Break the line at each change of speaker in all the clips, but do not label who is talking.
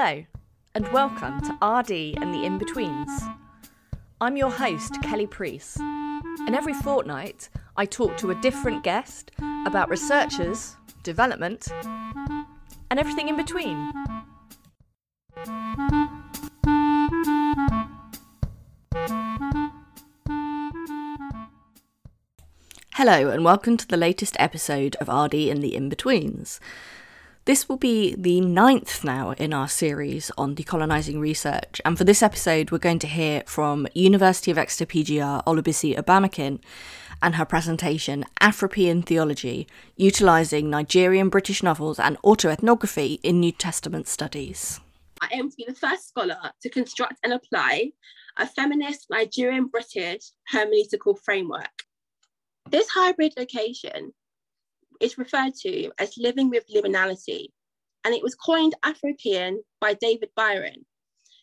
Hello, and welcome to RD and the In Betweens. I'm your host, Kelly Priest, and every fortnight I talk to a different guest about researchers, development, and everything in between. Hello, and welcome to the latest episode of RD and the In Betweens. This will be the ninth now in our series on decolonising research, and for this episode, we're going to hear from University of Exeter PGR Olubisi Obamakin and her presentation Afropean Theology, utilising Nigerian British novels and autoethnography in New Testament studies.
I aim to be the first scholar to construct and apply a feminist Nigerian British hermeneutical framework this hybrid location is referred to as living with liminality, and it was coined Afropean by David Byrne,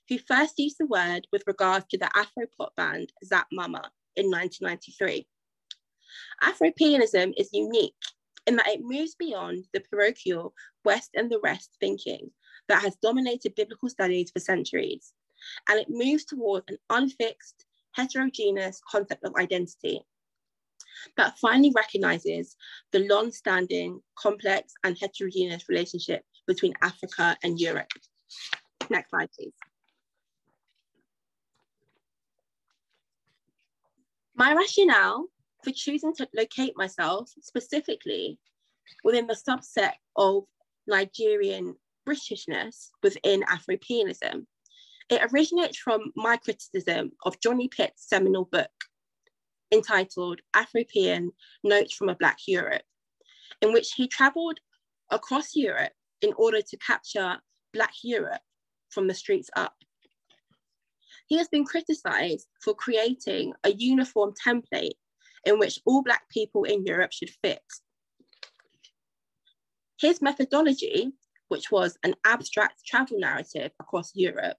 who first used the word with regards to the Afro pop band Zap Mama in 1993. Afropeanism is unique in that it moves beyond the parochial West and the rest thinking that has dominated biblical studies for centuries, and it moves towards an unfixed, heterogeneous concept of identity that finally recognizes the long-standing, complex and heterogeneous relationship between Africa and Europe. Next slide, please. My rationale for choosing to locate myself specifically within the subset of Nigerian Britishness within Afropeanism, it originates from my criticism of Johny Pitts' seminal book, entitled Afropean Notes from a Black Europe, in which he traveled across Europe in order to capture Black Europe from the streets up. He has been criticized for creating a uniform template in which all Black people in Europe should fit. His methodology, which was an abstract travel narrative across Europe,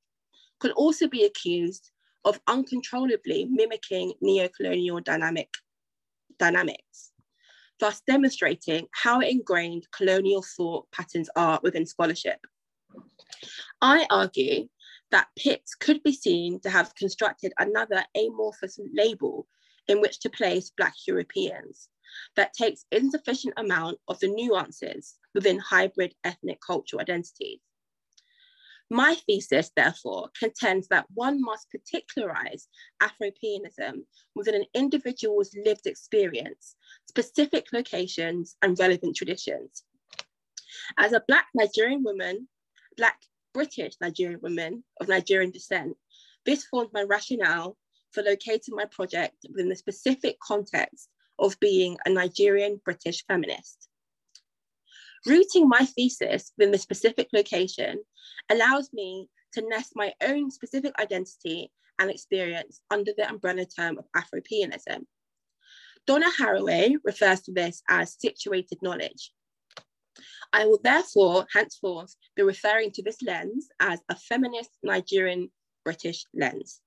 could also be accused of uncontrollably mimicking neo-colonial dynamic, dynamics, thus demonstrating how ingrained colonial thought patterns are within scholarship. I argue that Pitts could be seen to have constructed another amorphous label in which to place Black Europeans that takes insufficient amount of the nuances within hybrid ethnic cultural identities my thesis, therefore, contends that one must particularize Afropeanism within an individual's lived experience, specific locations, and relevant traditions. As a Black Nigerian woman, Black British Nigerian woman of Nigerian descent, this formed my rationale for locating my project within the specific context of being a Nigerian British feminist. Rooting my thesis within the specific location allows me to nest my own specific identity and experience under the umbrella term of Afropeanism. Donna Haraway refers to this as situated knowledge. I will therefore henceforth be referring to this lens as a feminist Nigerian British lens.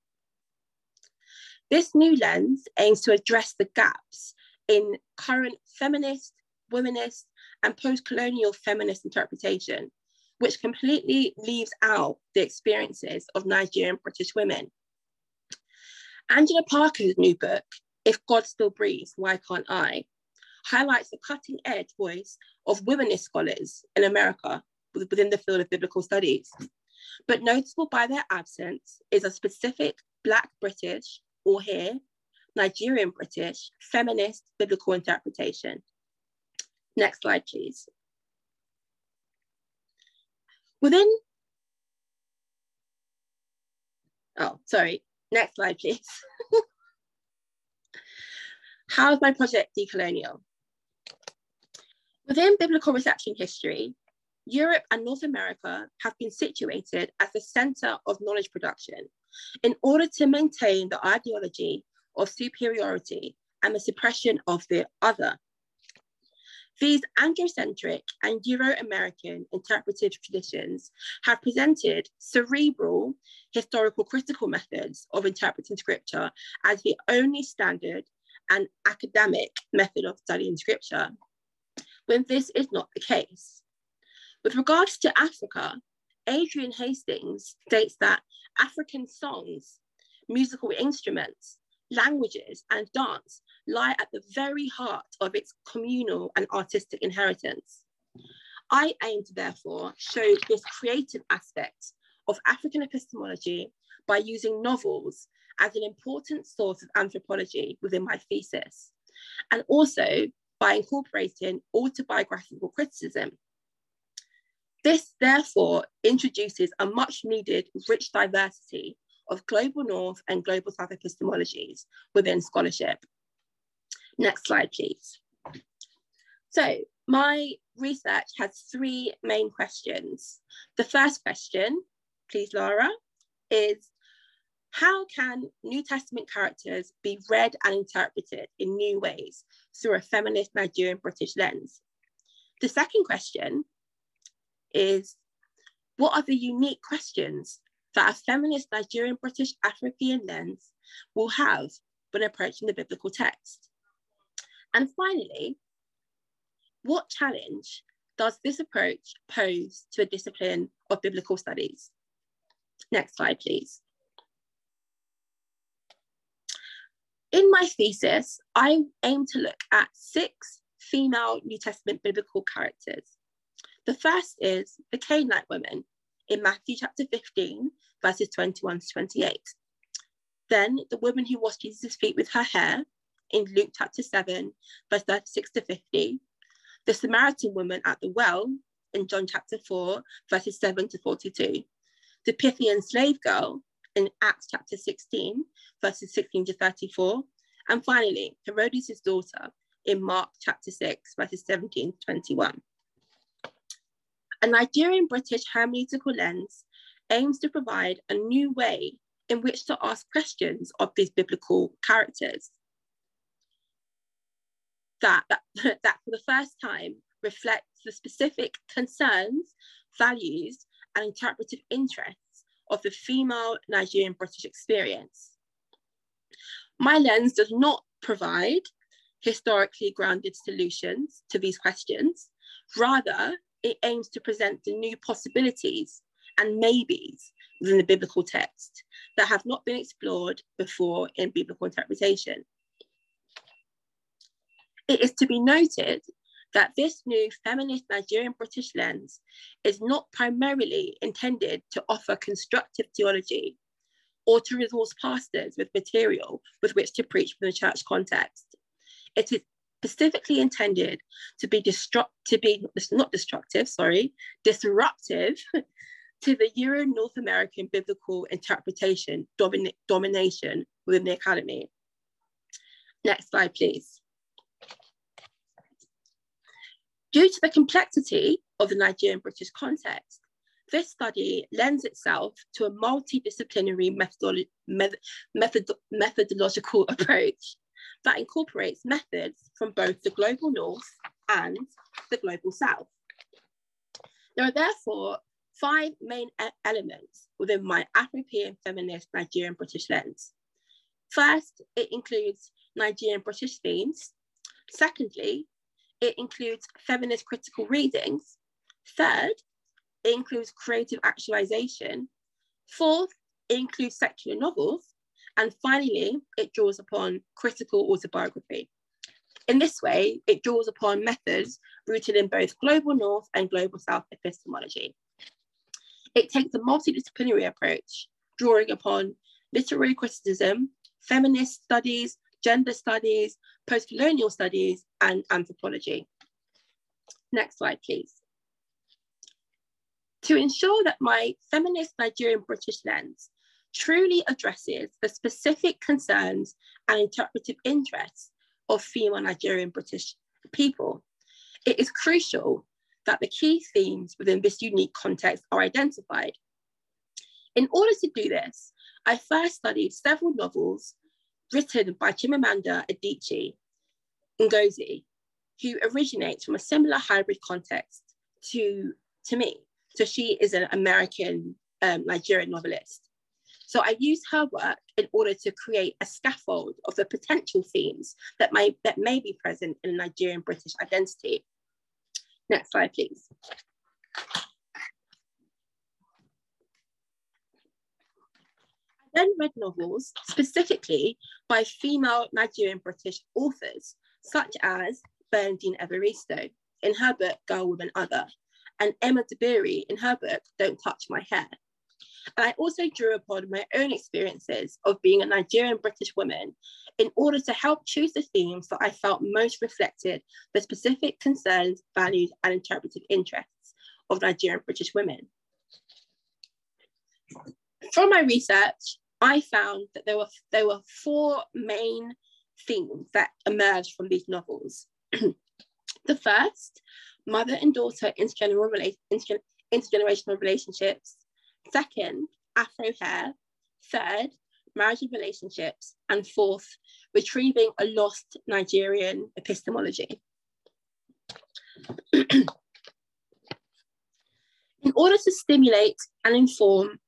This new lens aims to address the gaps in current feminist, womanist, and post colonial feminist interpretation which completely leaves out the experiences of Nigerian British women. Angela Parker's new book, If God Still Breathes, Why Can't I? highlights the cutting edge voice of womanist scholars in America within the field of biblical studies. But notable by their absence is a specific Black British, or here, Nigerian British, feminist biblical interpretation. Next slide, please. Within, oh, sorry, next slide, please. How is my project decolonial? Within biblical reception history, Europe and North America have been situated as the center of knowledge production in order to maintain the ideology of superiority and the suppression of the other these androcentric and Euro-American interpretive traditions have presented cerebral historical critical methods of interpreting scripture as the only standard and academic method of studying scripture, when this is not the case. With regards to Africa, Adrian Hastings states that African songs, musical instruments, languages, and dance lie at the very heart of its communal and artistic inheritance. I aim to therefore show this creative aspect of African epistemology by using novels as an important source of anthropology within my thesis, and also by incorporating autobiographical criticism. This therefore introduces a much needed rich diversity of global North and global South epistemologies within scholarship. Next slide, please. So my research has three main questions. The first question, please, Laura, is how can New Testament characters be read and interpreted in new ways through a feminist Nigerian British lens? The second question is what are the unique questions that a feminist Nigerian British African lens will have when approaching the biblical text? And finally, what challenge does this approach pose to a discipline of biblical studies? Next slide, please. In my thesis, I aim to look at six female New Testament biblical characters. The first is the Canaanite woman in Matthew chapter 15, verses 21 to 28. Then the woman who washed Jesus' feet with her hair in Luke chapter 7, verse 36 to 50. The Samaritan woman at the well in John chapter 4, verses 7 to 42. The Pythian slave girl in Acts chapter 16, verses 16 to 34. And finally, Herodias' daughter in Mark chapter 6, verses 17 to 21. Nigerian British hermeneutical lens aims to provide a new way in which to ask questions of these biblical characters. That, that, that for the first time reflects the specific concerns, values, and interpretive interests of the female Nigerian British experience. My lens does not provide historically grounded solutions to these questions. Rather, it aims to present the new possibilities and maybes within the biblical text that have not been explored before in biblical interpretation. It is to be noted that this new feminist Nigerian British lens is not primarily intended to offer constructive theology or to resource pastors with material with which to preach from the church context. It is specifically intended to be destruct to be not destructive, sorry, disruptive to the Euro North American biblical interpretation domin- domination within the academy. Next slide, please. Due to the complexity of the Nigerian British context, this study lends itself to a multidisciplinary methodolo method methodological approach that incorporates methods from both the global north and the global south. There are therefore five main elements within my Afro-European feminist Nigerian British lens. First, it includes Nigerian British themes. Secondly, it includes feminist critical readings. Third, it includes creative actualization. Fourth, it includes secular novels. And finally, it draws upon critical autobiography. In this way, it draws upon methods rooted in both global North and global South epistemology. It takes a multidisciplinary approach, drawing upon literary criticism, feminist studies, gender studies, post-colonial studies, and anthropology. Next slide, please. To ensure that my feminist Nigerian British lens truly addresses the specific concerns and interpretive interests of female Nigerian British people, it is crucial that the key themes within this unique context are identified. In order to do this, I first studied several novels written by Chimamanda Adichie Ngozi, who originates from a similar hybrid context to, to me. So she is an American um, Nigerian novelist. So I use her work in order to create a scaffold of the potential themes that may, that may be present in Nigerian British identity. Next slide, please. I then read novels specifically by female Nigerian British authors, such as Bernardine Evaristo in her book Girl, Woman, Other, and Emma Dabiri in her book Don't Touch My Hair. And I also drew upon my own experiences of being a Nigerian British woman in order to help choose the themes that I felt most reflected the specific concerns, values, and interpretive interests of Nigerian British women. From my research, I found that there were, there were four main themes that emerged from these novels. the first, mother and daughter intergenerational, intergenerational relationships. Second, Afro hair. Third, marriage and relationships. And fourth, retrieving a lost Nigerian epistemology. In order to stimulate and inform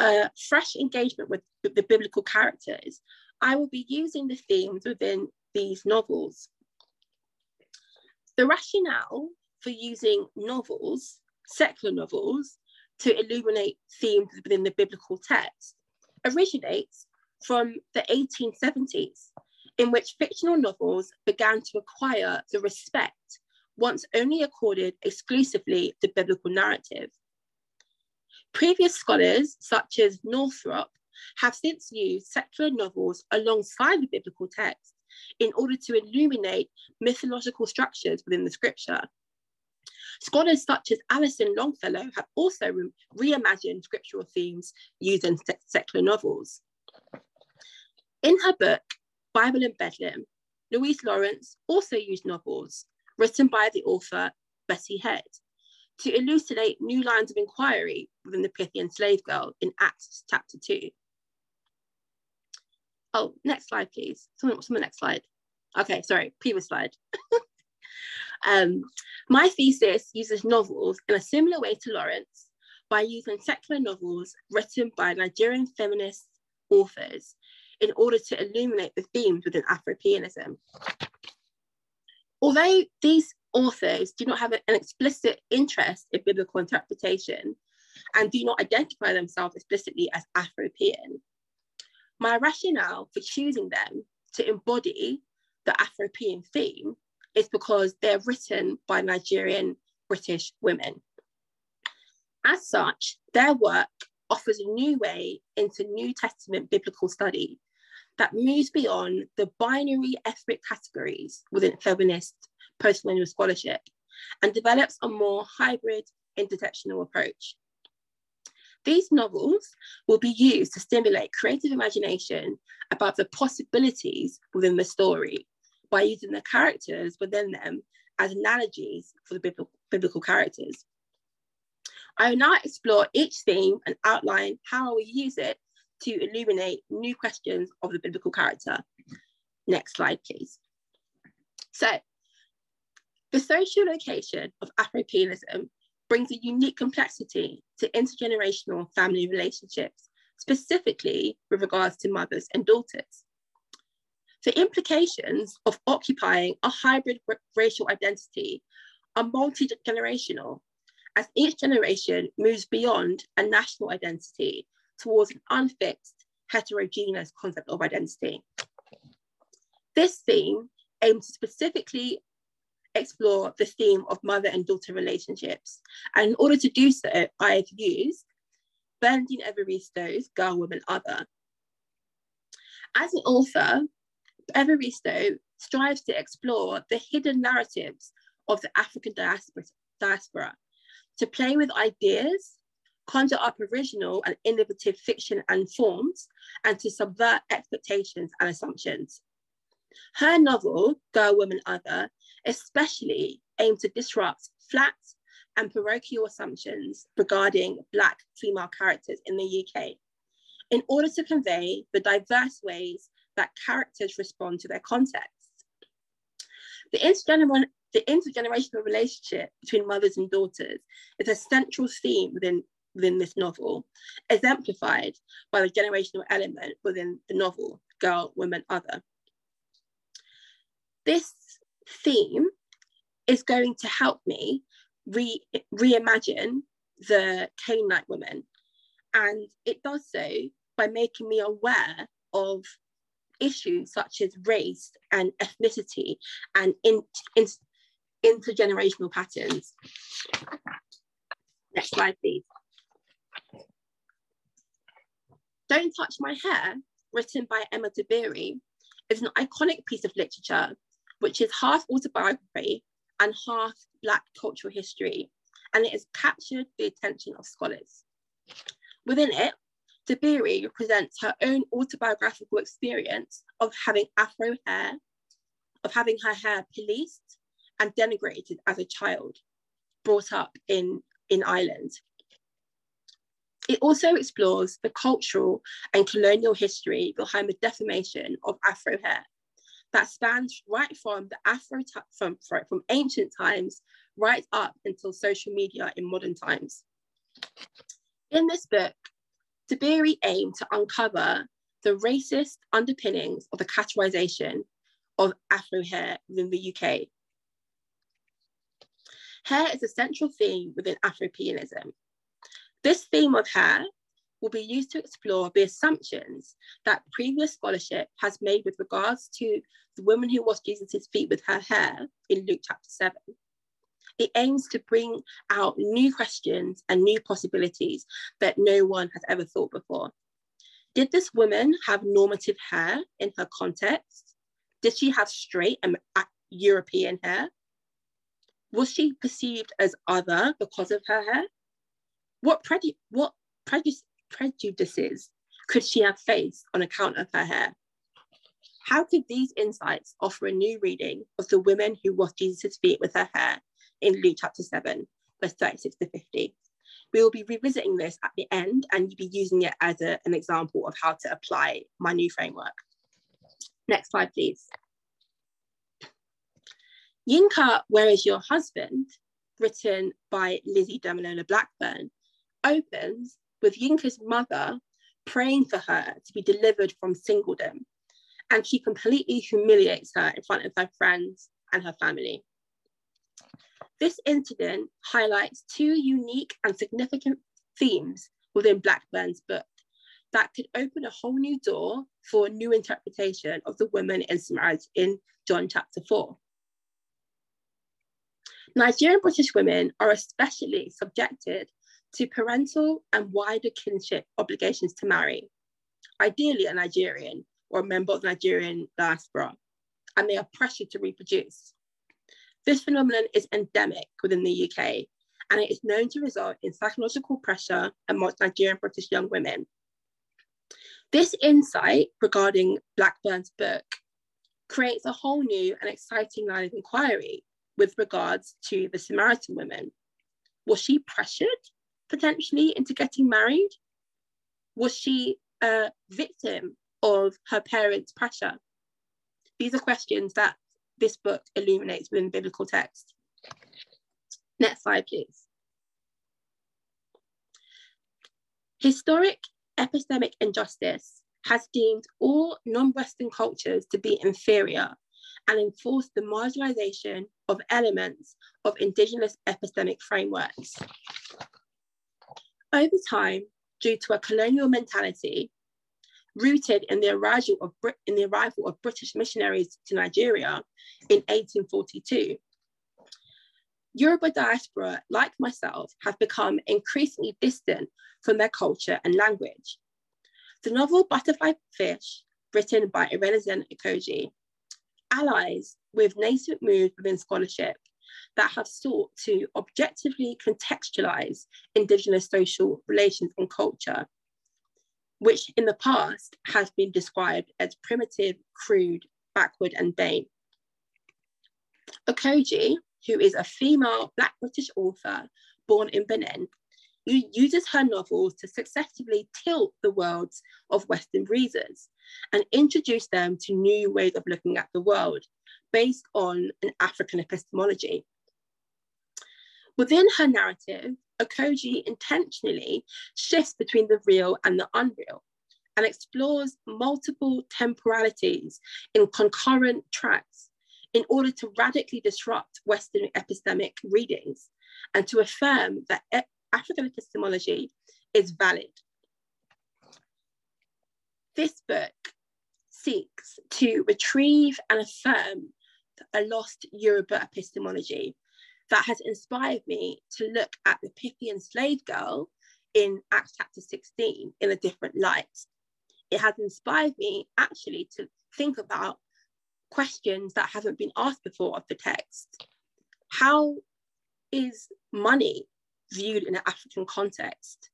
a fresh engagement with, with the biblical characters, I will be using the themes within these novels. The rationale for using novels, secular novels, to illuminate themes within the biblical text originates from the 1870s, in which fictional novels began to acquire the respect once only accorded exclusively to biblical narrative. Previous scholars, such as Northrop, have since used secular novels alongside the biblical text in order to illuminate mythological structures within the scripture. Scholars such as Alison Longfellow have also re reimagined scriptural themes using se secular novels. In her book, Bible in Bedlam, Louise Lawrence also used novels written by the author Bessie Head to elucidate new lines of inquiry within the Pythian slave girl in Acts chapter 2. Oh, next slide, please. Someone, someone next slide. Okay, sorry, previous slide. um, my thesis uses novels in a similar way to Lawrence by using secular novels written by Nigerian feminist authors in order to illuminate the themes within Afropeanism. Although these authors do not have an explicit interest in biblical interpretation and do not identify themselves explicitly as Afropean, my rationale for choosing them to embody the Afropean theme is because they're written by Nigerian British women. As such, their work offers a new way into New Testament biblical study that moves beyond the binary ethnic categories within feminist postcolonial scholarship and develops a more hybrid intersectional approach. These novels will be used to stimulate creative imagination about the possibilities within the story by using the characters within them as analogies for the biblical, characters. I will now explore each theme and outline how will use it to illuminate new questions of the biblical character. Next slide, please. So, the social location of Afropeanism brings a unique complexity to intergenerational family relationships, specifically with regards to mothers and daughters. The implications of occupying a hybrid racial identity are multi-generational, as each generation moves beyond a national identity towards an unfixed, heterogeneous concept of identity. This theme aims to specifically explore the theme of mother and daughter relationships. And in order to do so, I have used Bernardine Evaristo's Girl, Woman, Other. As an author, Evaristo strives to explore the hidden narratives of the African diaspora, diaspora to play with ideas, conjure up original and innovative fiction and forms, and to subvert expectations and assumptions. Her novel, Girl, Woman, Other, especially aim to disrupt flat and parochial assumptions regarding Black female characters in the UK in order to convey the diverse ways that characters respond to their context. The, intergener- the intergenerational relationship between mothers and daughters is a central theme within, within this novel, exemplified by the generational element within the novel, Girl, Woman, Other. This theme is going to help me re- reimagine the Canaanite woman. And it does so by making me aware of issues such as race and ethnicity and in, in, intergenerational patterns. Next slide, please. Don't Touch My Hair, written by Emma Dabiri, is an iconic piece of literature which is half autobiography and half Black cultural history, and it has captured the attention of scholars. Within it, Dabiri represents her own autobiographical experience of having afro hair, of having her hair policed and denigrated as a child, brought up in, in Ireland. It also explores the cultural and colonial history behind the defamation of afro hair that spans right from the Afro from, from ancient times right up until social media in modern times. In this book, Dabiri aimed to uncover the racist underpinnings of the categorization of Afro hair within the UK. Hair is a central theme within Afropeanism. This theme of hair will be used to explore the assumptions that previous scholarship has made with regards to the woman who washed Jesus' feet with her hair in Luke chapter 7. It aims to bring out new questions and new possibilities that no one has ever thought before. Did this woman have normative hair in her context? Did she have straight and European hair? Was she perceived as other because of her hair? What, preju- what prejudice, prejudices could she have faced on account of her hair? How could these insights offer a new reading of the women who washed Jesus' feet with her hair in Luke chapter 7, verse 36 to 50? We will be revisiting this at the end and you'll be using it as a, an example of how to apply my new framework. Next slide, please. Yinka, Where is Your Husband? written by Lizzie Damilola Blackburn, opens with Yinka's mother praying for her to be delivered from singledom. And she completely humiliates her in front of her friends and her family. This incident highlights two unique and significant themes within Blackburn's book that could open a whole new door for a new interpretation of the women in Samaritan in John chapter 4. Nigerian British women are especially subjected to parental and wider kinship obligations to marry, ideally a Nigerian or a member of the Nigerian diaspora, and they are pressured to reproduce. This phenomenon is endemic within the UK, and it is known to result in psychological pressure amongst Nigerian British young women. This insight regarding Blackburn's book creates a whole new and exciting line of inquiry with regards to the Samaritan women. Was she pressured potentially into getting married? Was she a victim of her parents' pressure? These are questions that this book illuminates within biblical text. Next slide, please. Historic epistemic injustice has deemed all non-Western cultures to be inferior and enforced the marginalization of elements of indigenous epistemic frameworks. Over time, due to a colonial mentality rooted in the arrival of, in the arrival of British missionaries to Nigeria in 1842, Yoruba diaspora, like myself, have become increasingly distant from their culture and language. The novel Butterfly Fish, written by Irenosen Okojie, allies with nascent moves within scholarship that have sought to objectively contextualize Indigenous social relations and culture, which in the past has been described as primitive, crude, backward, and vain. Okojie, who is a female Black British author born in Benin, uses her novels to successfully tilt the worlds of Western readers and introduce them to new ways of looking at the world based on an African epistemology. Within her narrative, Okojie intentionally shifts between the real and the unreal and explores multiple temporalities in concurrent tracks in order to radically disrupt Western epistemic readings and to affirm that African epistemology is valid. this book seeks to retrieve and affirm a lost Yoruba epistemology that has inspired me to look at the Pythian slave girl in Acts chapter 16 in a different light. It has inspired me actually to think about questions that haven't been asked before of the text. How is money viewed in an African context?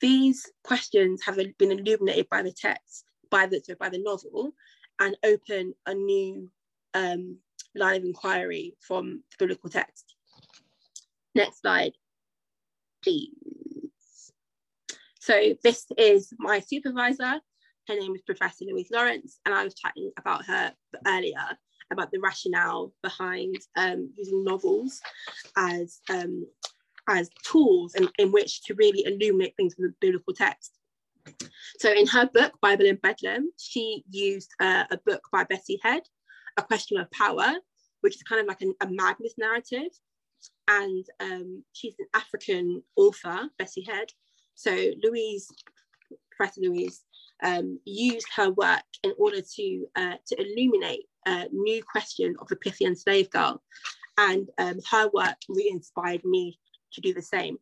These questions have been illuminated by the text, by the, by the novel, and open a new um, line of inquiry from the biblical text. Next slide, please. So this is my supervisor. Her name is Professor Louise Lawrence, and I was chatting about her earlier about the rationale behind um, using novels as um, as tools in, in which to really illuminate things from the biblical text. So in her book, Bible in Bedlam, she used uh, a book by Bessie Head, A Question of Power, which is kind of like an, a Magnus narrative. And um, she's an African author, Bessie Head. So Louise, Professor Louise, um, used her work in order to, uh, to illuminate a new question of the Pythian slave girl. And um, her work really inspired me to do the same.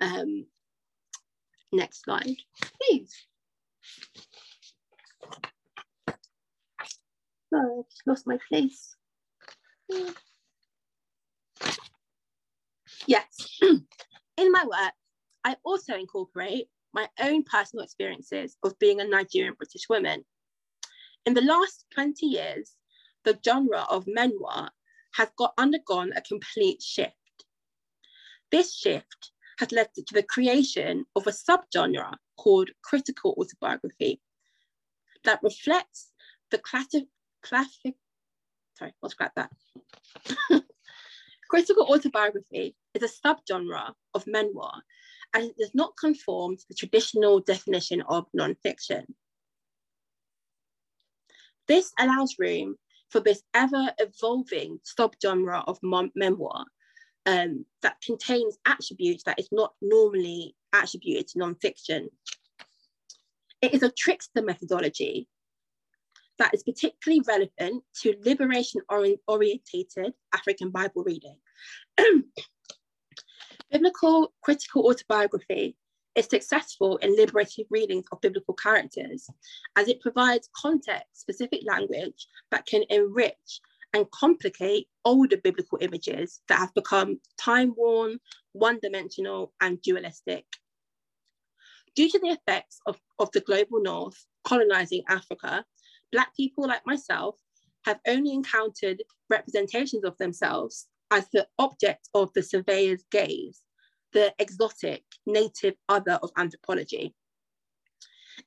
Um, next slide, please. Oh, I've lost my place. Yes, in my work, I also incorporate my own personal experiences of being a Nigerian British woman. In the last 20 years, the genre of memoir has got undergone a complete shift. This shift has led to the creation of a subgenre called critical autobiography that reflects the classic, sorry, I'll scrap that. critical autobiography is a subgenre of memoir and it does not conform to the traditional definition of nonfiction. This allows room for this ever evolving subgenre of memoir um, that contains attributes that is not normally attributed to nonfiction. It is a trickster methodology that is particularly relevant to liberation orientated African Bible reading. Biblical critical autobiography is successful in liberating readings of biblical characters as it provides context specific language that can enrich and complicate older biblical images that have become time worn, one dimensional, and dualistic. Due to the effects of, of the global north colonizing Africa, Black people like myself have only encountered representations of themselves as the object of the surveyor's gaze, the exotic, native other of anthropology.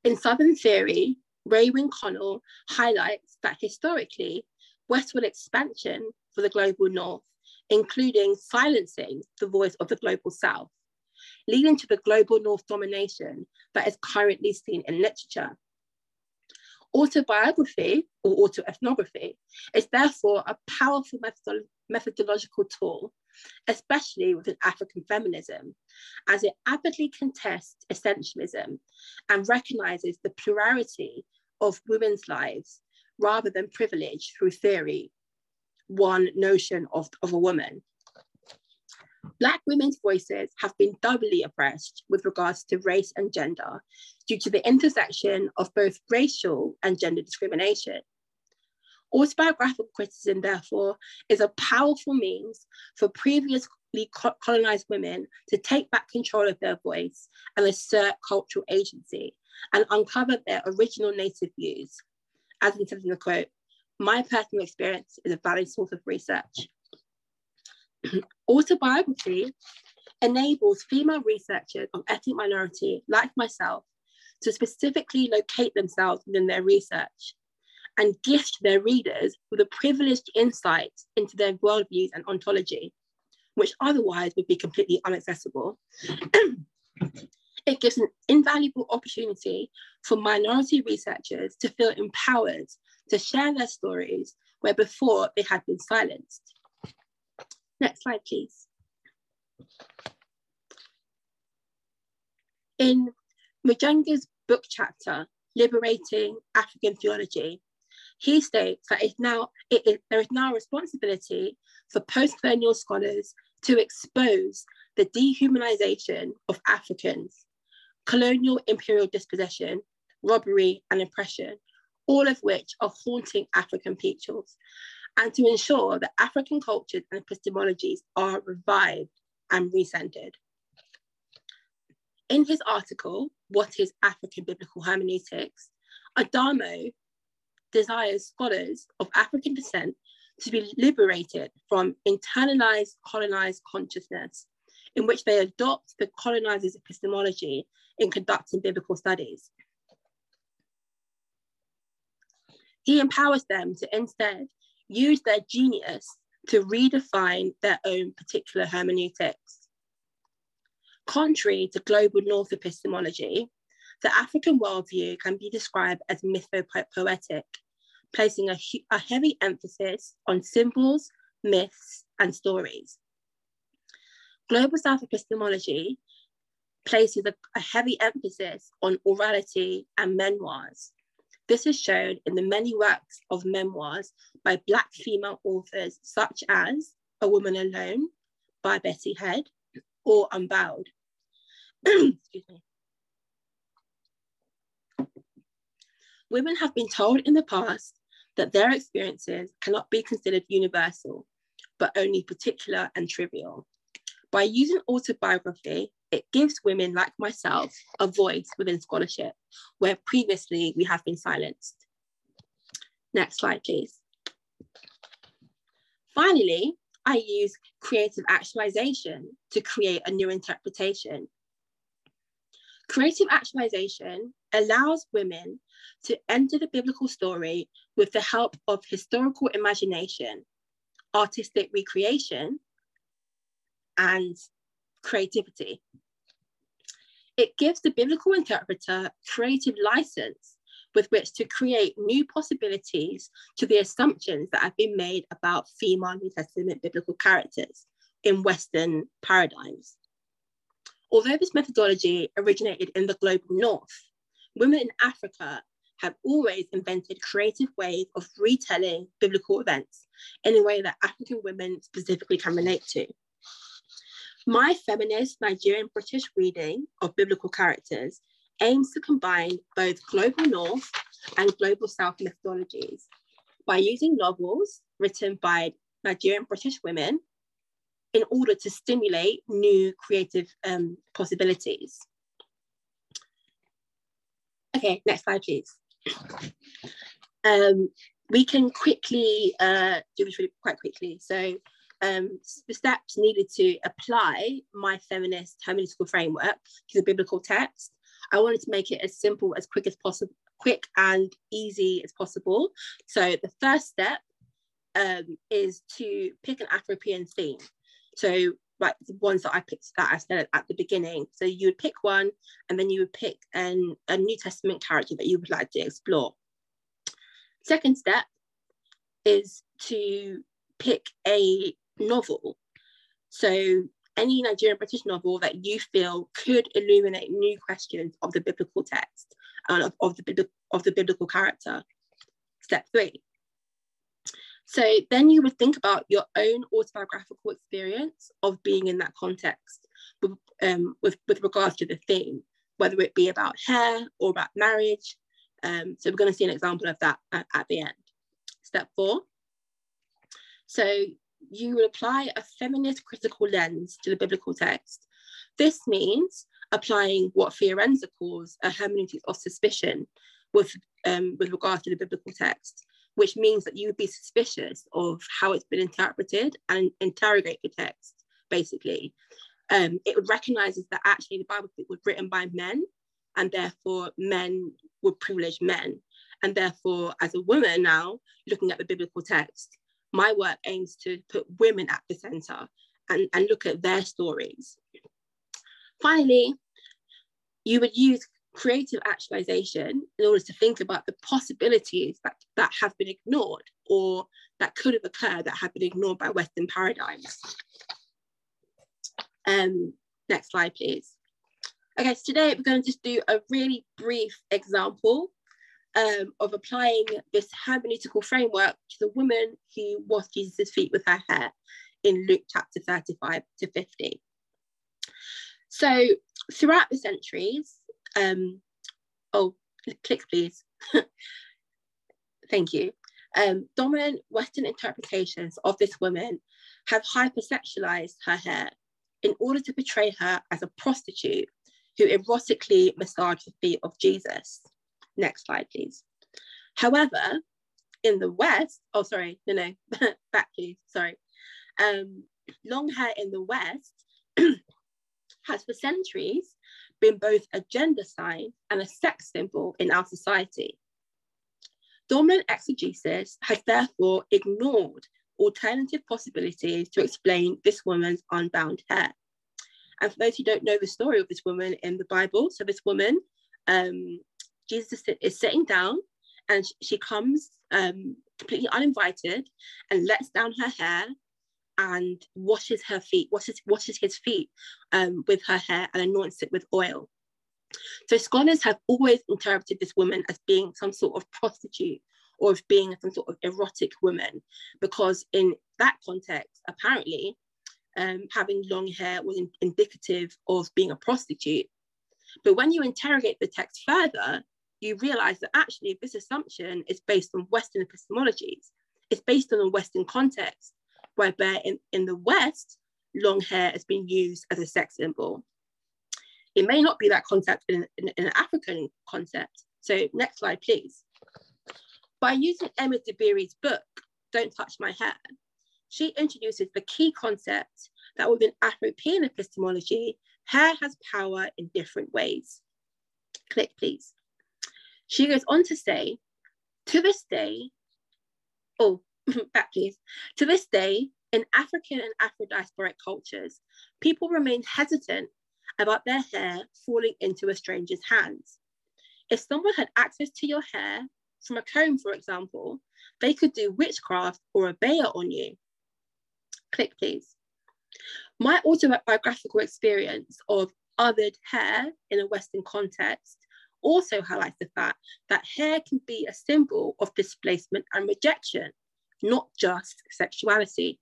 In Southern theory, Raewyn Connell highlights that historically, westward expansion for the global north, including silencing the voice of the global south, leading to the global north domination that is currently seen in literature. Autobiography or autoethnography is therefore a powerful methodological tool, especially within African feminism, as it avidly contests essentialism and recognizes the plurality of women's lives rather than privilege through theory, one notion of, of a woman. Black women's voices have been doubly oppressed with regards to race and gender due to the intersection of both racial and gender discrimination. Autobiographical criticism, therefore, is a powerful means for previously colonized women to take back control of their voice and assert cultural agency and uncover their original native views. As in the quote, my personal experience is a valid source of research. Autobiography enables female researchers of ethnic minority, like myself, to specifically locate themselves within their research and gift their readers with a privileged insight into their worldviews and ontology, which otherwise would be completely inaccessible. it gives an invaluable opportunity for minority researchers to feel empowered to share their stories where before they had been silenced. Next slide, please. In Mujanga's book chapter, Liberating African Theology, he states that it's now, it, it, there is now a responsibility for post-colonial scholars to expose the dehumanization of Africans, colonial imperial dispossession, robbery, and oppression, all of which are haunting African peoples, and to ensure that African cultures and epistemologies are revived and recentered. In his article, What is African Biblical Hermeneutics? Adamo desires scholars of African descent to be liberated from internalized colonized consciousness, in which they adopt the colonizer's epistemology in conducting biblical studies. He empowers them to instead use their genius to redefine their own particular hermeneutics. Contrary to global North epistemology, the African worldview can be described as mythopoetic, placing a, a heavy emphasis on symbols, myths, and stories. Global South epistemology places a, a heavy emphasis on orality and memoirs. This is shown in the many works of memoirs by Black female authors, such as A Woman Alone by Bessie Head or Unbowed. Excuse me. Women have been told in the past that their experiences cannot be considered universal, but only particular and trivial. By using autobiography, it gives women like myself a voice within scholarship, where previously we have been silenced. Next slide, please. Finally, I use creative actualization to create a new interpretation. Creative actualization allows women to enter the biblical story with the help of historical imagination, artistic recreation, and creativity. It gives the biblical interpreter creative license with which to create new possibilities to the assumptions that have been made about female New Testament biblical characters in Western paradigms. Although this methodology originated in the global North, women in Africa have always invented creative ways of retelling biblical events in a way that African women specifically can relate to. My feminist Nigerian British reading of biblical characters aims to combine both global North and global South methodologies by using novels written by Nigerian British women in order to stimulate new creative um, possibilities. Okay, next slide, please. Um, we can quickly uh, do this really quite quickly. So um, the steps needed to apply my feminist hermeneutical framework to the biblical text. I wanted to make it as simple, as quick as possible, quick and easy as possible. So the first step um, is to pick an Afro-European theme. So like the ones that I picked that I said at the beginning. So you would pick one and then you would pick an, a New Testament character that you would like to explore. Second step is to pick a novel. So any Nigerian British novel that you feel could illuminate new questions of the biblical text and of, of, the, of the biblical character. Step three, so then you would think about your own autobiographical experience of being in that context with, um, with, with regards to the theme, whether it be about hair or about marriage. Um, so we're going to see an example of that at, at the end. Step four. So you would apply a feminist critical lens to the biblical text. This means applying what Fiorenza calls a hermeneutic of suspicion with, um, with regards to the biblical text which means that you would be suspicious of how it's been interpreted and interrogate the text, basically. Um, it would recognizes that actually the Bible was written by men, and therefore men would privilege men. And therefore, as a woman now, looking at the biblical text, my work aims to put women at the center and, and look at their stories. Finally, you would use creative actualization in order to think about the possibilities that, that have been ignored or that could have occurred that have been ignored by Western paradigms. Um, next slide, please. Okay, so today we're going to just do a really brief example um, of applying this hermeneutical framework to the woman who washed Jesus' feet with her hair in Luke chapter 35 to 50. So throughout the centuries, um, oh, click please. Thank you. Um, dominant Western interpretations of this woman have hypersexualized her hair in order to portray her as a prostitute who erotically massaged the feet of Jesus. Next slide, please. However, in the West, oh, sorry, no, no, back, please, sorry. Um, long hair in the West has for centuries been both a gender sign and a sex symbol in our society. Dominant exegesis has therefore ignored alternative possibilities to explain this woman's unbound hair. And for those who don't know the story of this woman in the Bible, so this woman, um, Jesus is sitting down and she comes um, completely uninvited and lets down her hair and washes her feet, washes, washes his feet um, with her hair and anoints it with oil. So scholars have always interpreted this woman as being some sort of prostitute or of being some sort of erotic woman, because in that context, apparently, um, having long hair was in- indicative of being a prostitute. But when you interrogate the text further, you realize that actually this assumption is based on Western epistemologies. It's based on a Western context, whereby in, in the West, long hair has been used as a sex symbol. It may not be that concept in, in, in an African concept. So next slide, please. By using Emma Dabiri's book, Don't Touch My Hair, she introduces the key concept that within Afro-European epistemology, hair has power in different ways. Click, please. She goes on to say, to this day, oh, back please. To this day, in African and Afro-diasporic cultures, people remain hesitant about their hair falling into a stranger's hands. If someone had access to your hair from a comb, for example, they could do witchcraft or a bear on you. Click, please. My autobiographical experience of othered hair in a Western context also highlights the fact that hair can be a symbol of displacement and rejection, not just sexuality.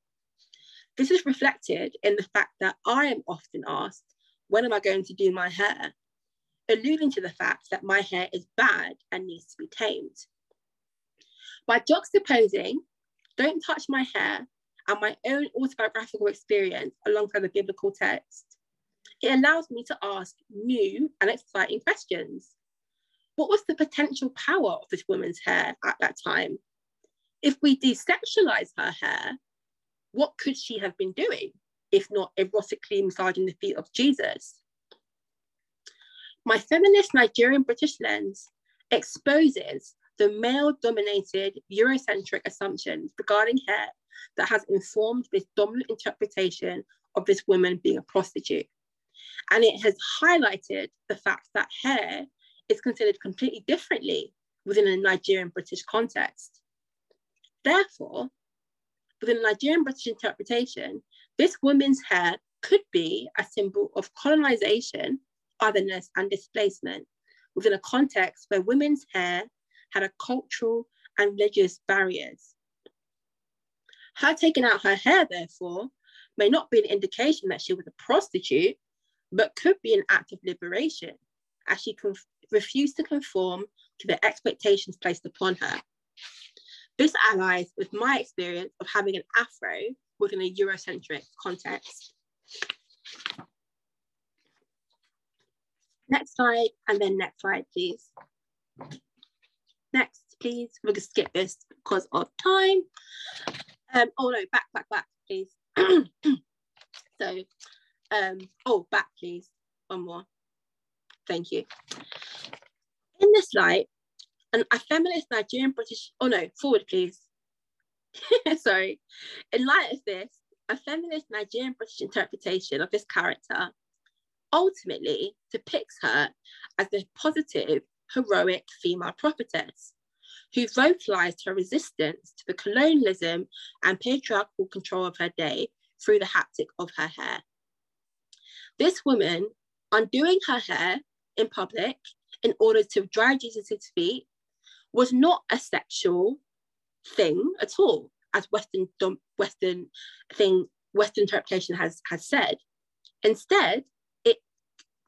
This is reflected in the fact that I am often asked when am I going to do my hair? Alluding to the fact that my hair is bad and needs to be tamed. By juxtaposing, don't touch my hair, and my own autobiographical experience alongside the biblical text, it allows me to ask new and exciting questions. What was the potential power of this woman's hair at that time? If we desexualize her hair, what could she have been doing? if not erotically massaging the feet of Jesus. My feminist Nigerian British lens exposes the male dominated Eurocentric assumptions regarding hair that has informed this dominant interpretation of this woman being a prostitute. And it has highlighted the fact that hair is considered completely differently within a Nigerian British context. Therefore, within Nigerian British interpretation, this woman's hair could be a symbol of colonization, otherness, and displacement within a context where women's hair had a cultural and religious barriers. Her taking out her hair, therefore, may not be an indication that she was a prostitute, but could be an act of liberation as she conf- refused to conform to the expectations placed upon her. This allies with my experience of having an afro within a Eurocentric context. Next slide, and then next slide, please. Next, please. We're gonna skip this because of time. Um, oh no, back, back, back, please. so, um, oh, back, please. One more. Thank you. In this light, an, a feminist Nigerian British, oh no, forward, please. sorry, in light of this, a feminist Nigerian British interpretation of this character ultimately depicts her as the positive, heroic female prophetess who vocalized her resistance to the colonialism and patriarchal control of her day through the haptic of her hair. This woman, undoing her hair in public in order to dry Jesus' feet, was not a sexual thing at all, as Western Western thing Western interpretation has has said. Instead, it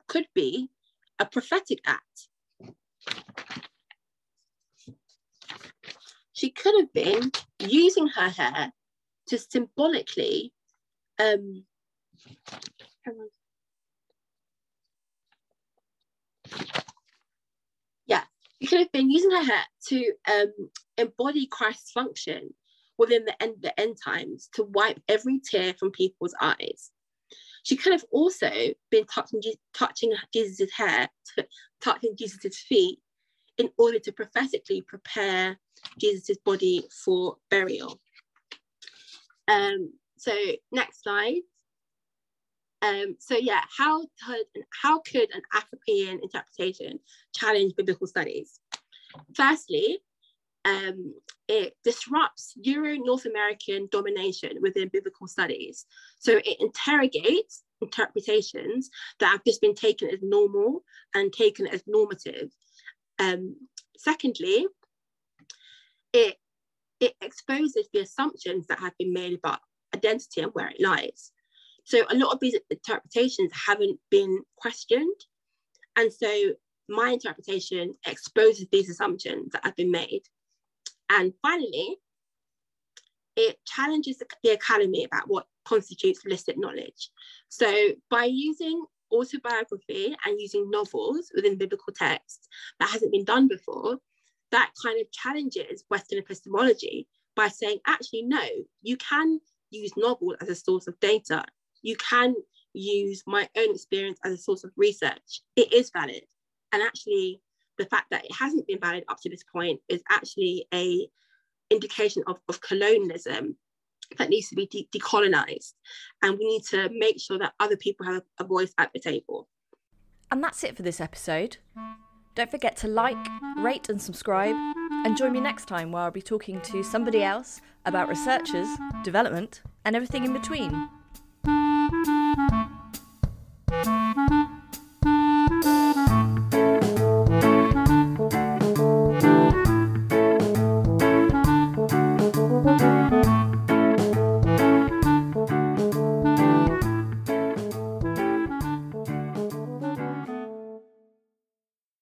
could be a prophetic act. She could have been using her hair to symbolically um, yeah, she could have been using her hair to um, embody Christ's function within the end, the end times to wipe every tear from people's eyes. She could have also been touching, touching Jesus' hair, touching Jesus' feet in order to prophetically prepare Jesus' body for burial. Um, so next slide. Um, so yeah, how could, how could an Afropean interpretation challenge biblical studies? Firstly, um, it disrupts Euro North American domination within biblical studies. So it interrogates interpretations that have just been taken as normal and taken as normative. Um, secondly, it it exposes the assumptions that have been made about identity and where it lies. So a lot of these interpretations haven't been questioned. And so my interpretation exposes these assumptions that have been made. And finally, it challenges the academy about what constitutes illicit knowledge. So by using autobiography and using novels within biblical texts that hasn't been done before, that kind of challenges Western epistemology by saying, actually, no, you can use novel as a source of data. You can use my own experience as a source of research. It is valid. And actually, the fact that it hasn't been valid up to this point is actually a indication of, of colonialism that needs to be de- decolonized. And we need to make sure that other people have a, a voice at the table.
And that's it for this episode. Don't forget to like rate and subscribe. And join me next time where i'll be talking to somebody else about researchers development and everything in between Thank you.